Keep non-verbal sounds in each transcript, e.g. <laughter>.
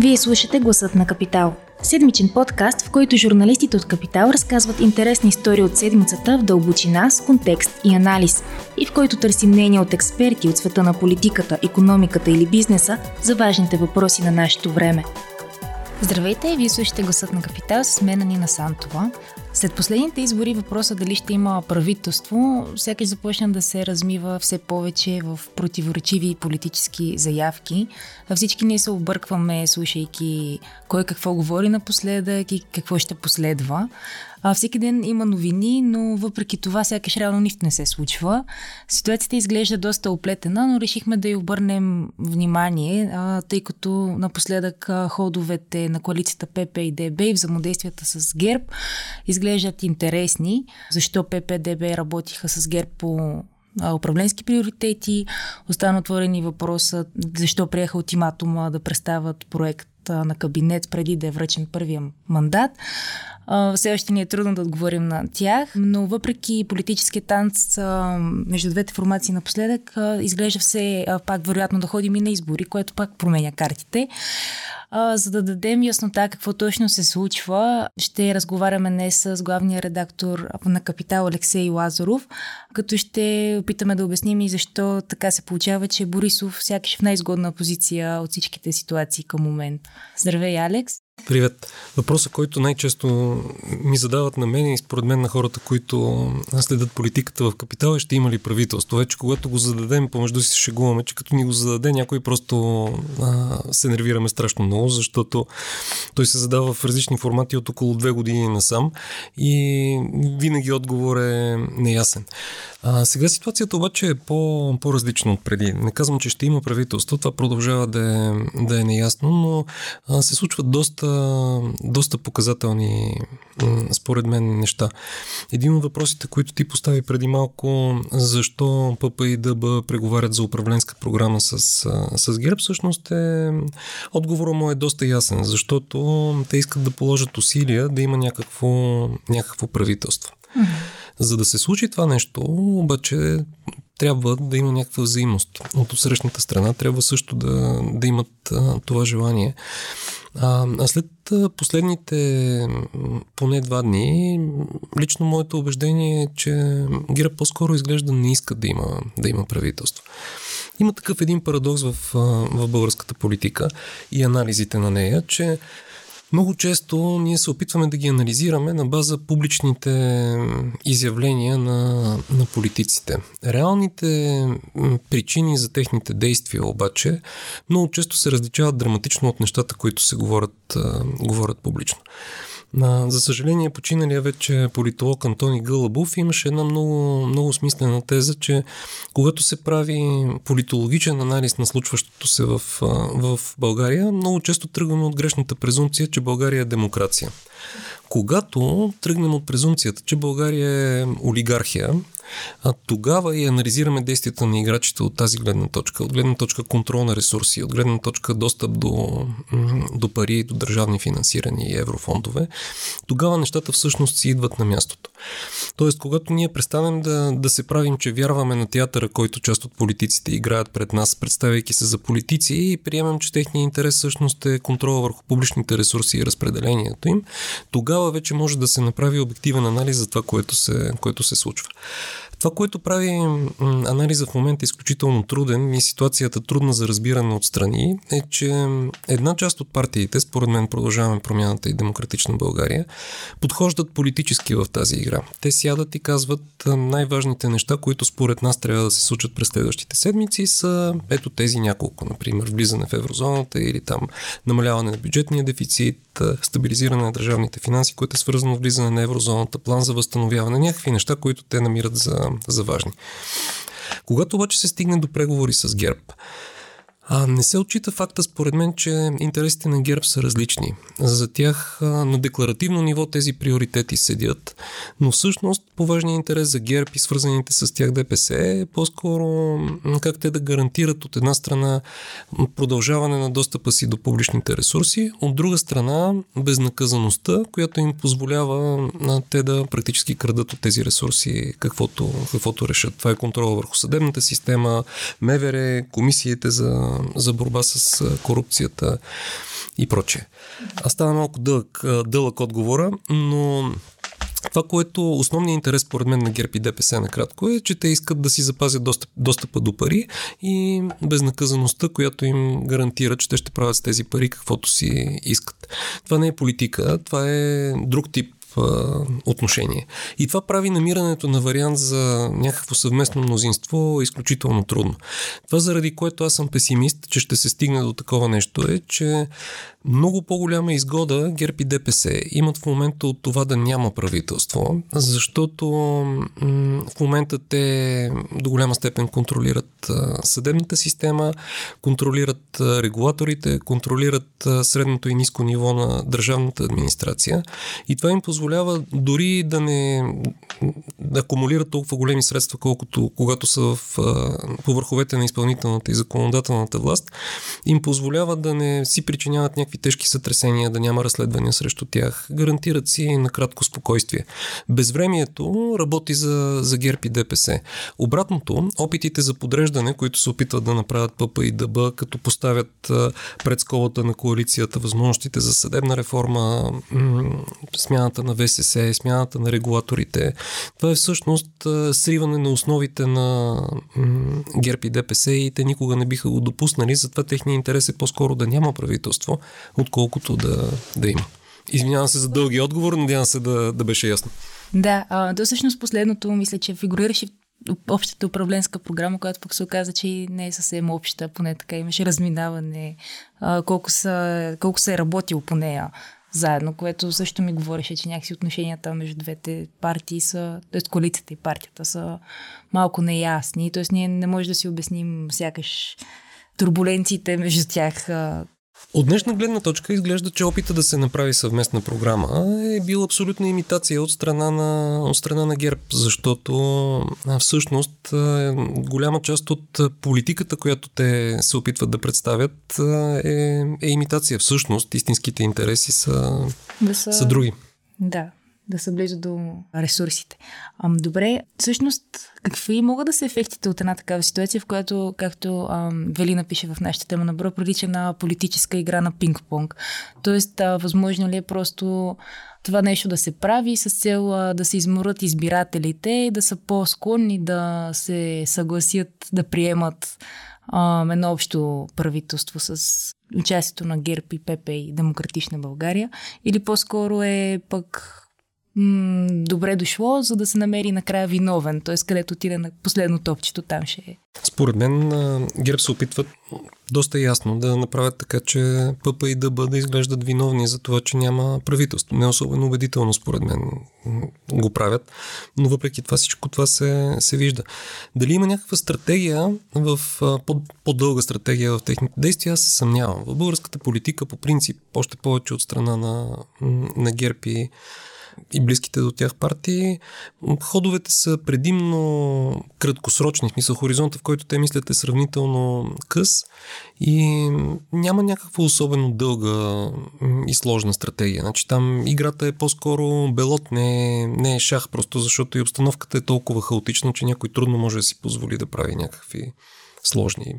Вие слушате Гласът на Капитал. Седмичен подкаст, в който журналистите от Капитал разказват интересни истории от седмицата в дълбочина, с контекст и анализ, и в който търсим мнения от експерти от света на политиката, економиката или бизнеса за важните въпроси на нашето време. Здравейте, вие слушате Гласът на Капитал с мен Нина Сантова. След последните избори въпроса дали ще има правителство, всеки започна да се размива все повече в противоречиви политически заявки. Всички ние се объркваме, слушайки кой какво говори напоследък и какво ще последва. А, всеки ден има новини, но въпреки това сякаш реално нищо не се случва. Ситуацията изглежда доста оплетена, но решихме да й обърнем внимание, тъй като напоследък ходовете на коалицията ПП и ДБ и взаимодействията с ГЕРБ изглеждат интересни. Защо ПП и ДБ работиха с ГЕРБ по управленски приоритети. Остана отворени въпроса защо приеха ултиматума да представят проект на кабинет преди да е връчен първия мандат. Все още ни е трудно да отговорим на тях, но въпреки политическия танц между двете формации напоследък, изглежда все пак вероятно да ходим и на избори, което пак променя картите. За да дадем яснота какво точно се случва, ще разговаряме днес с главния редактор на Капитал Алексей Лазаров, като ще опитаме да обясним и защо така се получава, че Борисов сякаш в най-изгодна позиция от всичките ситуации към момент. Здравей, Алекс! Привет. Въпросът, който най-често ми задават на мен и според мен на хората, които следят политиката в капитал е ще има ли правителство. Вече когато го зададем, помежду си шегуваме, че като ни го зададе някой просто а, се нервираме страшно много, защото той се задава в различни формати от около две години насам и винаги отговор е неясен. А, сега ситуацията обаче е по, по-различна от преди. Не казвам, че ще има правителство, това продължава да е, да е неясно, но а, се случват доста, доста показателни, според мен, неща. Един от въпросите, които ти постави преди малко, защо ПП и ДБ преговарят за управленска програма с, с ГЕРБ, всъщност е, отговорът му е доста ясен, защото те искат да положат усилия да има някакво, някакво правителство. Mm-hmm. За да се случи това нещо, обаче трябва да има някаква взаимност. От срещната страна трябва също да, да имат а, това желание. А, а след последните поне два дни, лично моето убеждение е, че Гира по-скоро изглежда не иска да има, да има правителство. Има такъв един парадокс в, в българската политика и анализите на нея, че много често ние се опитваме да ги анализираме на база публичните изявления на, на политиците. Реалните причини за техните действия обаче много често се различават драматично от нещата, които се говорят, говорят публично. На, за съжаление, починалия вече политолог Антони Гълъбов имаше една много, много смислена теза, че когато се прави политологичен анализ на случващото се в, в България, много често тръгваме от грешната презумпция, че България е демокрация. Когато тръгнем от презумцията, че България е олигархия, а тогава и анализираме действията на играчите от тази гледна точка, от гледна точка контрол на ресурси, от гледна точка достъп до, до пари, до държавни финансирани и еврофондове, тогава нещата всъщност си идват на мястото. Тоест, когато ние престанем да, да се правим, че вярваме на театъра, който част от политиците играят пред нас, представяйки се за политици и приемем, че техният интерес всъщност е контрола върху публичните ресурси и разпределението им, тогава вече може да се направи обективен анализ за това, което се, което се случва. Това, което прави анализа в момента изключително труден и ситуацията трудна за разбиране от страни, е, че една част от партиите, според мен продължаваме промяната и демократична България, подхождат политически в тази игра. Те сядат и казват най-важните неща, които според нас трябва да се случат през следващите седмици са ето тези няколко, например, влизане в еврозоната или там намаляване на бюджетния дефицит, стабилизиране на държавните финанси, което е свързано с влизане на еврозоната, план за възстановяване, някакви неща, които те намират за, за важни. Когато обаче се стигне до преговори с ГЕРБ, а, не се отчита факта, според мен, че интересите на ГЕРБ са различни. За тях а, на декларативно ниво тези приоритети седят, но всъщност по-важният интерес за ГЕРБ и свързаните с тях ДПС е по-скоро как те да гарантират от една страна продължаване на достъпа си до публичните ресурси, от друга страна безнаказаността, която им позволява на те да практически крадат от тези ресурси каквото, каквото решат. Това е контрола върху съдебната система, МВР, комисиите за за борба с корупцията и прочее. Аз става малко дълъг, дълъг отговора, но това, което основният интерес, поред мен, на ГЕРБ и ДПС накратко е, че те искат да си запазят достъп, достъпа до пари и безнаказаността, която им гарантира, че те ще правят с тези пари каквото си искат. Това не е политика, това е друг тип отношение. И това прави намирането на вариант за някакво съвместно мнозинство изключително трудно. Това заради което аз съм песимист, че ще се стигне до такова нещо е, че много по-голяма изгода ГЕРБ и ДПС имат в момента от това да няма правителство, защото в момента те до голяма степен контролират съдебната система, контролират регулаторите, контролират средното и ниско ниво на държавната администрация. И това им позволява дори да не да акумулират толкова големи средства, колкото когато са в, по върховете на изпълнителната и законодателната власт, им позволява да не си причиняват някакви някакви тежки сътресения, да няма разследвания срещу тях. Гарантират си на кратко спокойствие. Безвремието работи за, за ГЕРБ и ДПС. Обратното, опитите за подреждане, които се опитват да направят ПП и ДБ, като поставят пред сколата на коалицията възможностите за съдебна реформа, смяната на ВСС, смяната на регулаторите, това е всъщност сриване на основите на ГЕРБ и ДПС и те никога не биха го допуснали, затова техният интерес е по-скоро да няма правителство, отколкото да, да има. Извинявам се за дълги отговор, надявам се да, да беше ясно. Да, а, да всъщност последното мисля, че фигурираше в общата управленска програма, която пък се оказа, че не е съвсем обща, поне така имаше разминаване, а, колко, са, колко се е работил по нея заедно, което също ми говореше, че някакси отношенията между двете партии са, т.е. коалицията и партията са малко неясни, т.е. ние не можем да си обясним сякаш турбуленциите между тях от днешна гледна точка изглежда, че опита да се направи съвместна програма е бил абсолютна имитация от страна на, от страна на ГЕРБ, защото всъщност голяма част от политиката, която те се опитват да представят е, е имитация. Всъщност истинските интереси са, да са... са други. Да, да са близо до ресурсите. Ам, добре, всъщност, какви могат да са ефектите от една такава ситуация, в която, както ам, Велина пише в нашата тема на бро, прилича на политическа игра на пинг-понг? Тоест, а, възможно ли е просто това нещо да се прави с цел а, да се изморят избирателите и да са по-склонни да се съгласят да приемат а, едно общо правителство с участието на ГЕРБ и ПП и Демократична България, или по-скоро е пък м- добре дошло, за да се намери накрая виновен, т.е. където отиде на последно топчето, там ще е. Според мен ГЕРБ се опитват доста ясно да направят така, че ПП и ДБ да изглеждат виновни за това, че няма правителство. Не особено убедително, според мен, го правят, но въпреки това всичко това се, се вижда. Дали има някаква стратегия, в, по, по-дълга стратегия в техните действия, аз се съмнявам. В българската политика, по принцип, още повече от страна на, на ГЕРБ и и близките до тях партии, ходовете са предимно краткосрочни, в смисъл хоризонта, в който те мислят е сравнително къс и няма някаква особено дълга и сложна стратегия. Значи там играта е по-скоро белот, не, не е шах, просто защото и обстановката е толкова хаотична, че някой трудно може да си позволи да прави някакви сложни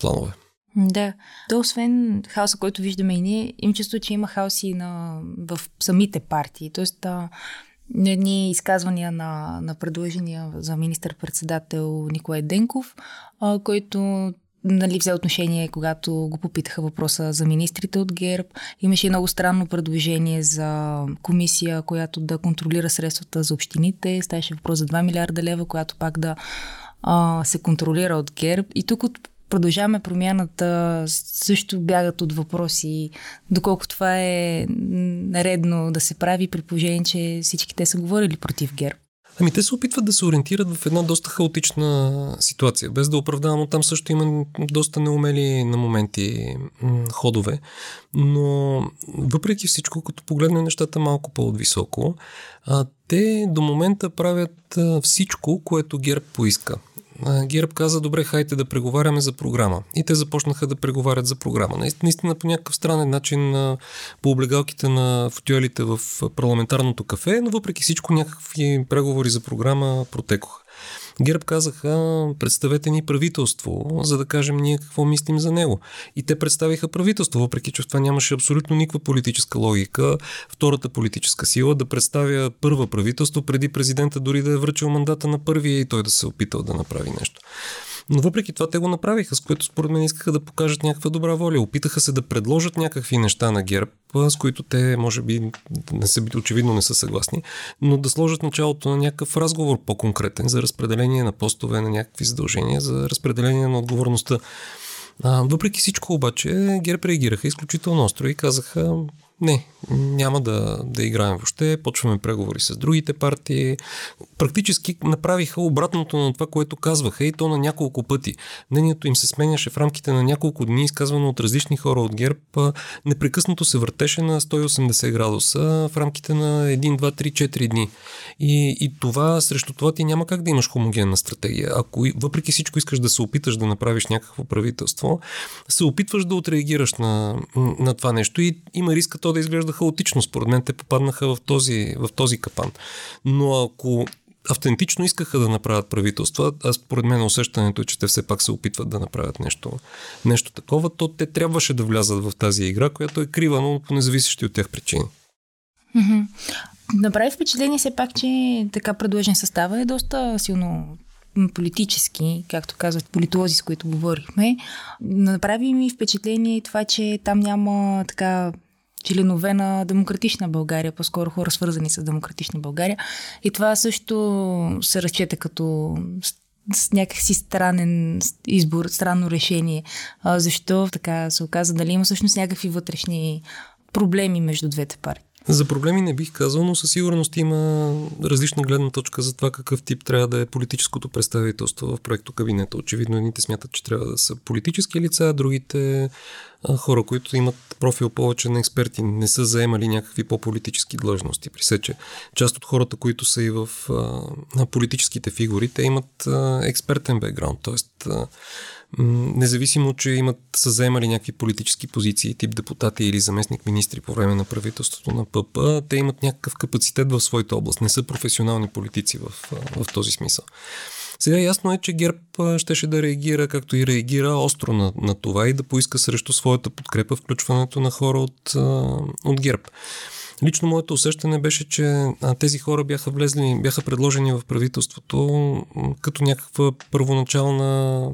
планове. Да. То освен хаоса, който виждаме и ние, им чувство, че има хаоси на, в самите партии. Тоест, а, едни изказвания на, на предложения за министър-председател Николай Денков, а, който нали, взе отношение, когато го попитаха въпроса за министрите от ГЕРБ. Имаше много странно предложение за комисия, която да контролира средствата за общините. Ставаше въпрос за 2 милиарда лева, която пак да а, се контролира от ГЕРБ. И тук от продължаваме промяната, също бягат от въпроси, доколко това е наредно да се прави, при положение, че всички те са говорили против ГЕРБ. Ами те се опитват да се ориентират в една доста хаотична ситуация, без да оправдавам, там също има доста неумели на моменти ходове, но въпреки всичко, като погледнем нещата малко по-отвисоко, те до момента правят всичко, което ГЕРБ поиска. ГЕРБ каза, добре, хайде да преговаряме за програма. И те започнаха да преговарят за програма. Наистина по някакъв странен начин по облегалките на футюелите в парламентарното кафе, но въпреки всичко някакви преговори за програма протекоха. ГЕРБ казаха, представете ни правителство, за да кажем ние какво мислим за него. И те представиха правителство, въпреки че в това нямаше абсолютно никаква политическа логика. Втората политическа сила да представя първа правителство преди президента дори да е връчил мандата на първия и той да се е опитал да направи нещо. Но въпреки това те го направиха, с което според мен искаха да покажат някаква добра воля. Опитаха се да предложат някакви неща на ГЕРБ, с които те, може би, не са, очевидно не са съгласни, но да сложат началото на някакъв разговор по-конкретен за разпределение на постове, на някакви задължения, за разпределение на отговорността. А, въпреки всичко обаче ГЕРБ реагираха изключително остро и казаха не, няма да, да играем въобще. Почваме преговори с другите партии. Практически направиха обратното на това, което казваха и то на няколко пъти. Мнението им се сменяше в рамките на няколко дни, изказвано от различни хора от ГЕРБ. Непрекъснато се въртеше на 180 градуса в рамките на 1, 2, 3, 4 дни. И, и това, срещу това ти няма как да имаш хомогенна стратегия. Ако въпреки всичко искаш да се опиташ да направиш някакво правителство, се опитваш да отреагираш на, на това нещо и има риска то да изглежда хаотично. Според мен те попаднаха в този, в този капан. Но ако автентично искаха да направят правителства, а според мен усещането е, че те все пак се опитват да направят нещо, нещо такова, то те трябваше да влязат в тази игра, която е крива, но по независещи от тях причини. Направи впечатление все пак, че така предложен състава е доста силно политически, както казват политолози, с които говорихме. Направи ми впечатление това, че там няма така членове на Демократична България, по-скоро хора свързани с Демократична България. И това също се разчете като с някакси странен избор, странно решение. А, защо така се оказа? Дали има всъщност някакви вътрешни проблеми между двете партии? За проблеми не бих казал, но със сигурност има различна гледна точка за това какъв тип трябва да е политическото представителство в проекто кабинета. Очевидно, едните смятат, че трябва да са политически лица, а другите хора, които имат профил повече на експерти, не са заемали някакви по-политически длъжности. Присече, част от хората, които са и в а, политическите фигури, те имат експертен бекграунд, т.е. независимо, че имат са заемали някакви политически позиции, тип депутати или заместник министри по време на правителството на ПП, те имат някакъв капацитет в своята област, не са професионални политици в, в този смисъл. Сега ясно е, че ГЕРБ щеше да реагира, както и реагира остро на, на това и да поиска срещу своята подкрепа включването на хора от, от ГЕРБ. Лично моето усещане беше, че тези хора бяха влезли, бяха предложени в правителството като някаква първоначална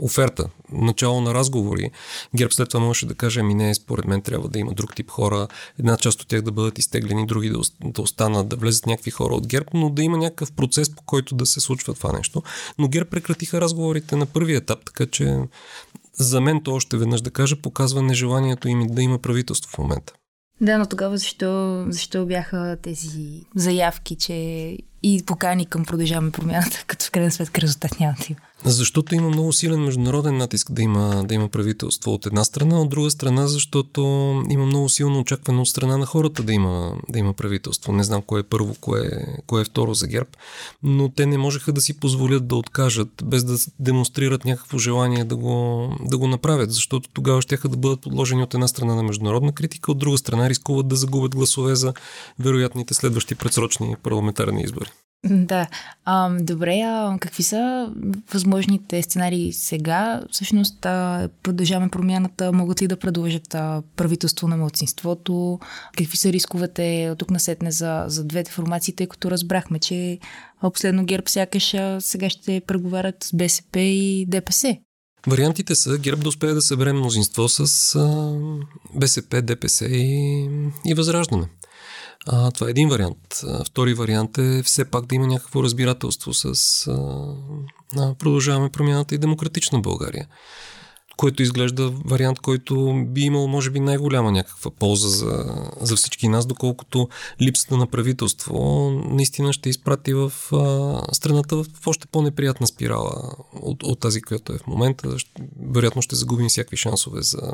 оферта, начало на разговори. ГЕРБ след това можеше да каже, ами не, според мен трябва да има друг тип хора, една част от тях да бъдат изтеглени, други да, да останат, да влезат някакви хора от ГЕРБ, но да има някакъв процес, по който да се случва това нещо. Но ГЕРБ прекратиха разговорите на първи етап, така че за мен то още веднъж да кажа, показва нежеланието им да има правителство в момента. Да, но тогава защо, защо бяха тези заявки, че и покани към продължаваме промяната, <laughs> като в крайна сметка резултат няма да има? Защото има много силен международен натиск да има, да има правителство от една страна, от друга страна, защото има много силно очакване от страна на хората да има, да има правителство. Не знам кое е първо, кое кое е второ за ГЕРБ, но те не можеха да си позволят да откажат, без да демонстрират някакво желание да го, да го направят, защото тогава ще да бъдат подложени от една страна на международна критика, от друга страна рискуват да загубят гласове за вероятните следващи предсрочни парламентарни избори. Да. А, добре, а какви са възможните сценарии сега? Всъщност, а, продължаваме промяната, могат ли да продължат а, правителство на младсинството? Какви са рисковете от тук насетне за, за двете формации, тъй като разбрахме, че последно ГЕРБ сякаш сега ще преговарят с БСП и ДПС? Вариантите са ГЕРБ да успее да събере мнозинство с а, БСП, ДПС и, и Възраждане. А, това е един вариант. Втори вариант е все пак да има някакво разбирателство с а, продължаваме промяната и демократична България което изглежда вариант, който би имал, може би, най-голяма някаква полза за, за всички нас, доколкото липсата на правителство наистина ще изпрати в а, страната в още по-неприятна спирала от, от тази, която е в момента. Вероятно ще загубим всякакви шансове за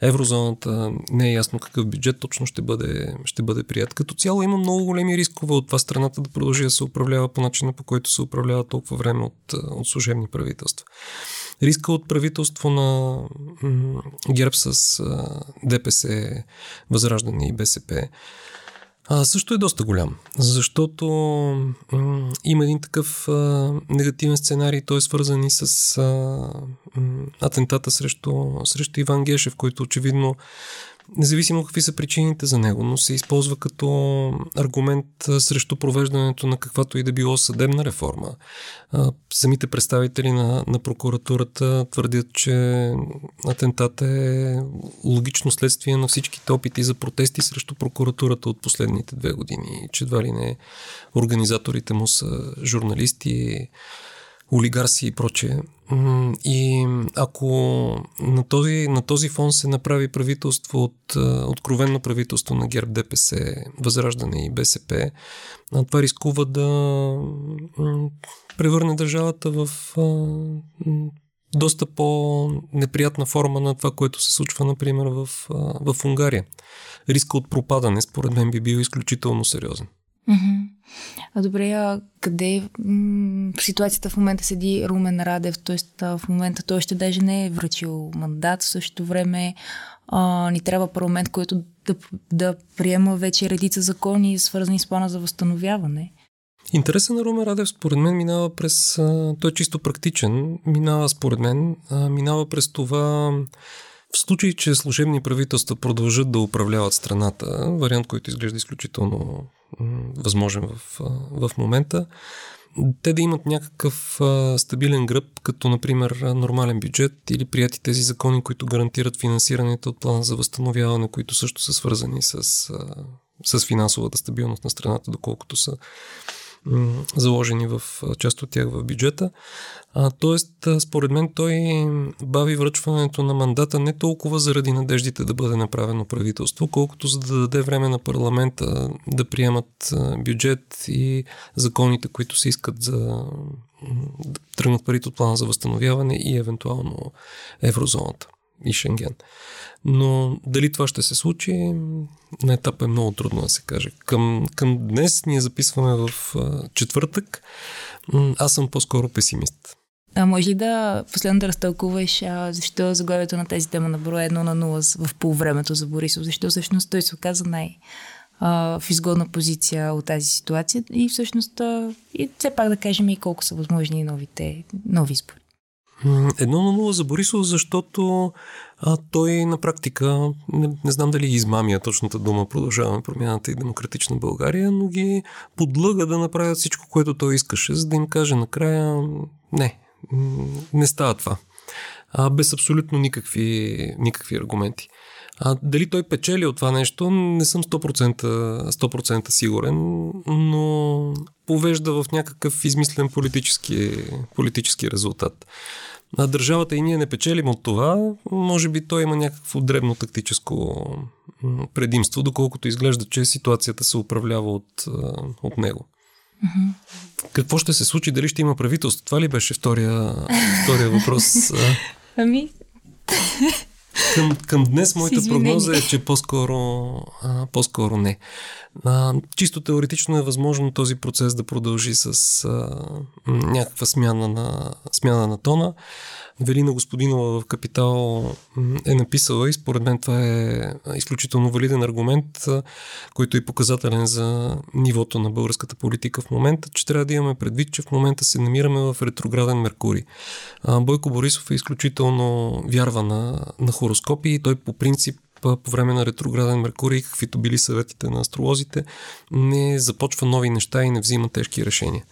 еврозоната. Не е ясно какъв бюджет точно ще бъде, ще бъде прият. Като цяло има много големи рискове от това страната да продължи да се управлява по начина, по който се управлява толкова време от, от служебни правителства риска от правителство на ГЕРБ с ДПС, Възраждане и БСП а, също е доста голям, защото м- има един такъв а, негативен сценарий, той е свързан и с а, м- атентата срещу, срещу Иван Гешев, който очевидно независимо какви са причините за него, но се използва като аргумент срещу провеждането на каквато и да било съдебна реформа. Самите представители на, на прокуратурата твърдят, че атентат е логично следствие на всичките опити за протести срещу прокуратурата от последните две години, че едва ли не организаторите му са журналисти, олигарси и прочее. И ако на този, на този фон се направи правителство от откровенно правителство на ГЕРБ, ДПС, Възраждане и БСП, това рискува да превърне държавата в доста по-неприятна форма на това, което се случва, например, в, в Унгария. Риска от пропадане, според мен, би бил изключително сериозен. Mm-hmm. А добре, а къде м- в ситуацията в момента седи Румен Радев, т.е. в момента той ще даже не е връчил мандат, в същото време а, ни трябва парламент, който да, да приема вече редица закони, свързани с плана за възстановяване. Интересът на Румен Радев според мен минава през... Той е чисто практичен. Минава според мен, минава през това... В случай, че служебни правителства продължат да управляват страната, вариант, който изглежда изключително възможен в, в момента. Те да имат някакъв стабилен гръб, като например нормален бюджет или прияти тези закони, които гарантират финансирането от плана за възстановяване, които също са свързани с, с финансовата стабилност на страната, доколкото са заложени в част от тях в бюджета. А, тоест, според мен, той бави връчването на мандата не толкова заради надеждите да бъде направено правителство, колкото за да даде време на парламента да приемат бюджет и законите, които се искат за да тръгнат парите от плана за възстановяване и евентуално еврозоната и Шенген. Но дали това ще се случи, на етап е много трудно да се каже. Към, към днес ние записваме в а, четвъртък. Аз съм по-скоро песимист. А може ли да последно да разтълкуваш а, защо заглавието на тези тема на броя 1 на 0 в полувремето за Борисов? Защо всъщност той се оказа най- в изгодна позиция от тази ситуация и всъщност и все пак да кажем и колко са възможни новите нови избори. Едно на нула за Борисов, защото а, той на практика, не, не знам дали измамия точната дума, продължаваме промяната и демократична България, но ги подлъга да направят всичко, което той искаше, за да им каже накрая не, не става това. А, без абсолютно никакви, никакви аргументи. А дали той печели от това нещо, не съм 100%, 100% сигурен, но повежда в някакъв измислен политически, политически резултат. А държавата и ние не печелим от това, може би той има някакво дребно тактическо предимство, доколкото изглежда, че ситуацията се управлява от, от него. Mm-hmm. Какво ще се случи? Дали ще има правителство? Това ли беше втория, втория въпрос? Ами, към, към днес моята прогноза е, че по-скоро, а, по-скоро не. А, чисто теоретично е възможно този процес да продължи с а, някаква смяна на, смяна на тона. Велина Господинова в Капитал е написала и според мен това е изключително валиден аргумент, който е показателен за нивото на българската политика в момента, че трябва да имаме предвид, че в момента се намираме в ретрограден Меркурий. Бойко Борисов е изключително вярва на, на хороскопи и той по принцип по време на ретрограден Меркурий, каквито били съветите на астролозите, не започва нови неща и не взима тежки решения.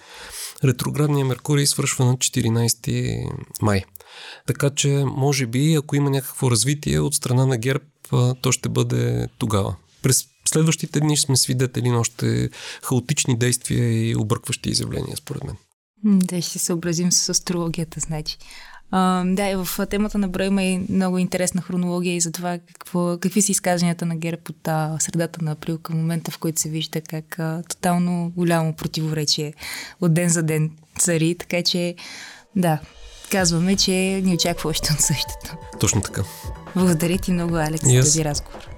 Ретроградният Меркурий свършва на 14 май. Така че, може би, ако има някакво развитие от страна на ГЕРБ, то ще бъде тогава. През следващите дни сме свидетели на още хаотични действия и объркващи изявления, според мен. Да, ще се съобразим с астрологията, значи. А, да, и в темата на броя има и много интересна хронология и за това какво, какви са изказванията на ГЕРБ от а, средата на април към момента, в който се вижда как а, тотално голямо противоречие от ден за ден цари, така че да, казваме, че ни очаква още от същото. Точно така. Благодаря ти много, Алекс, yes. за този разговор.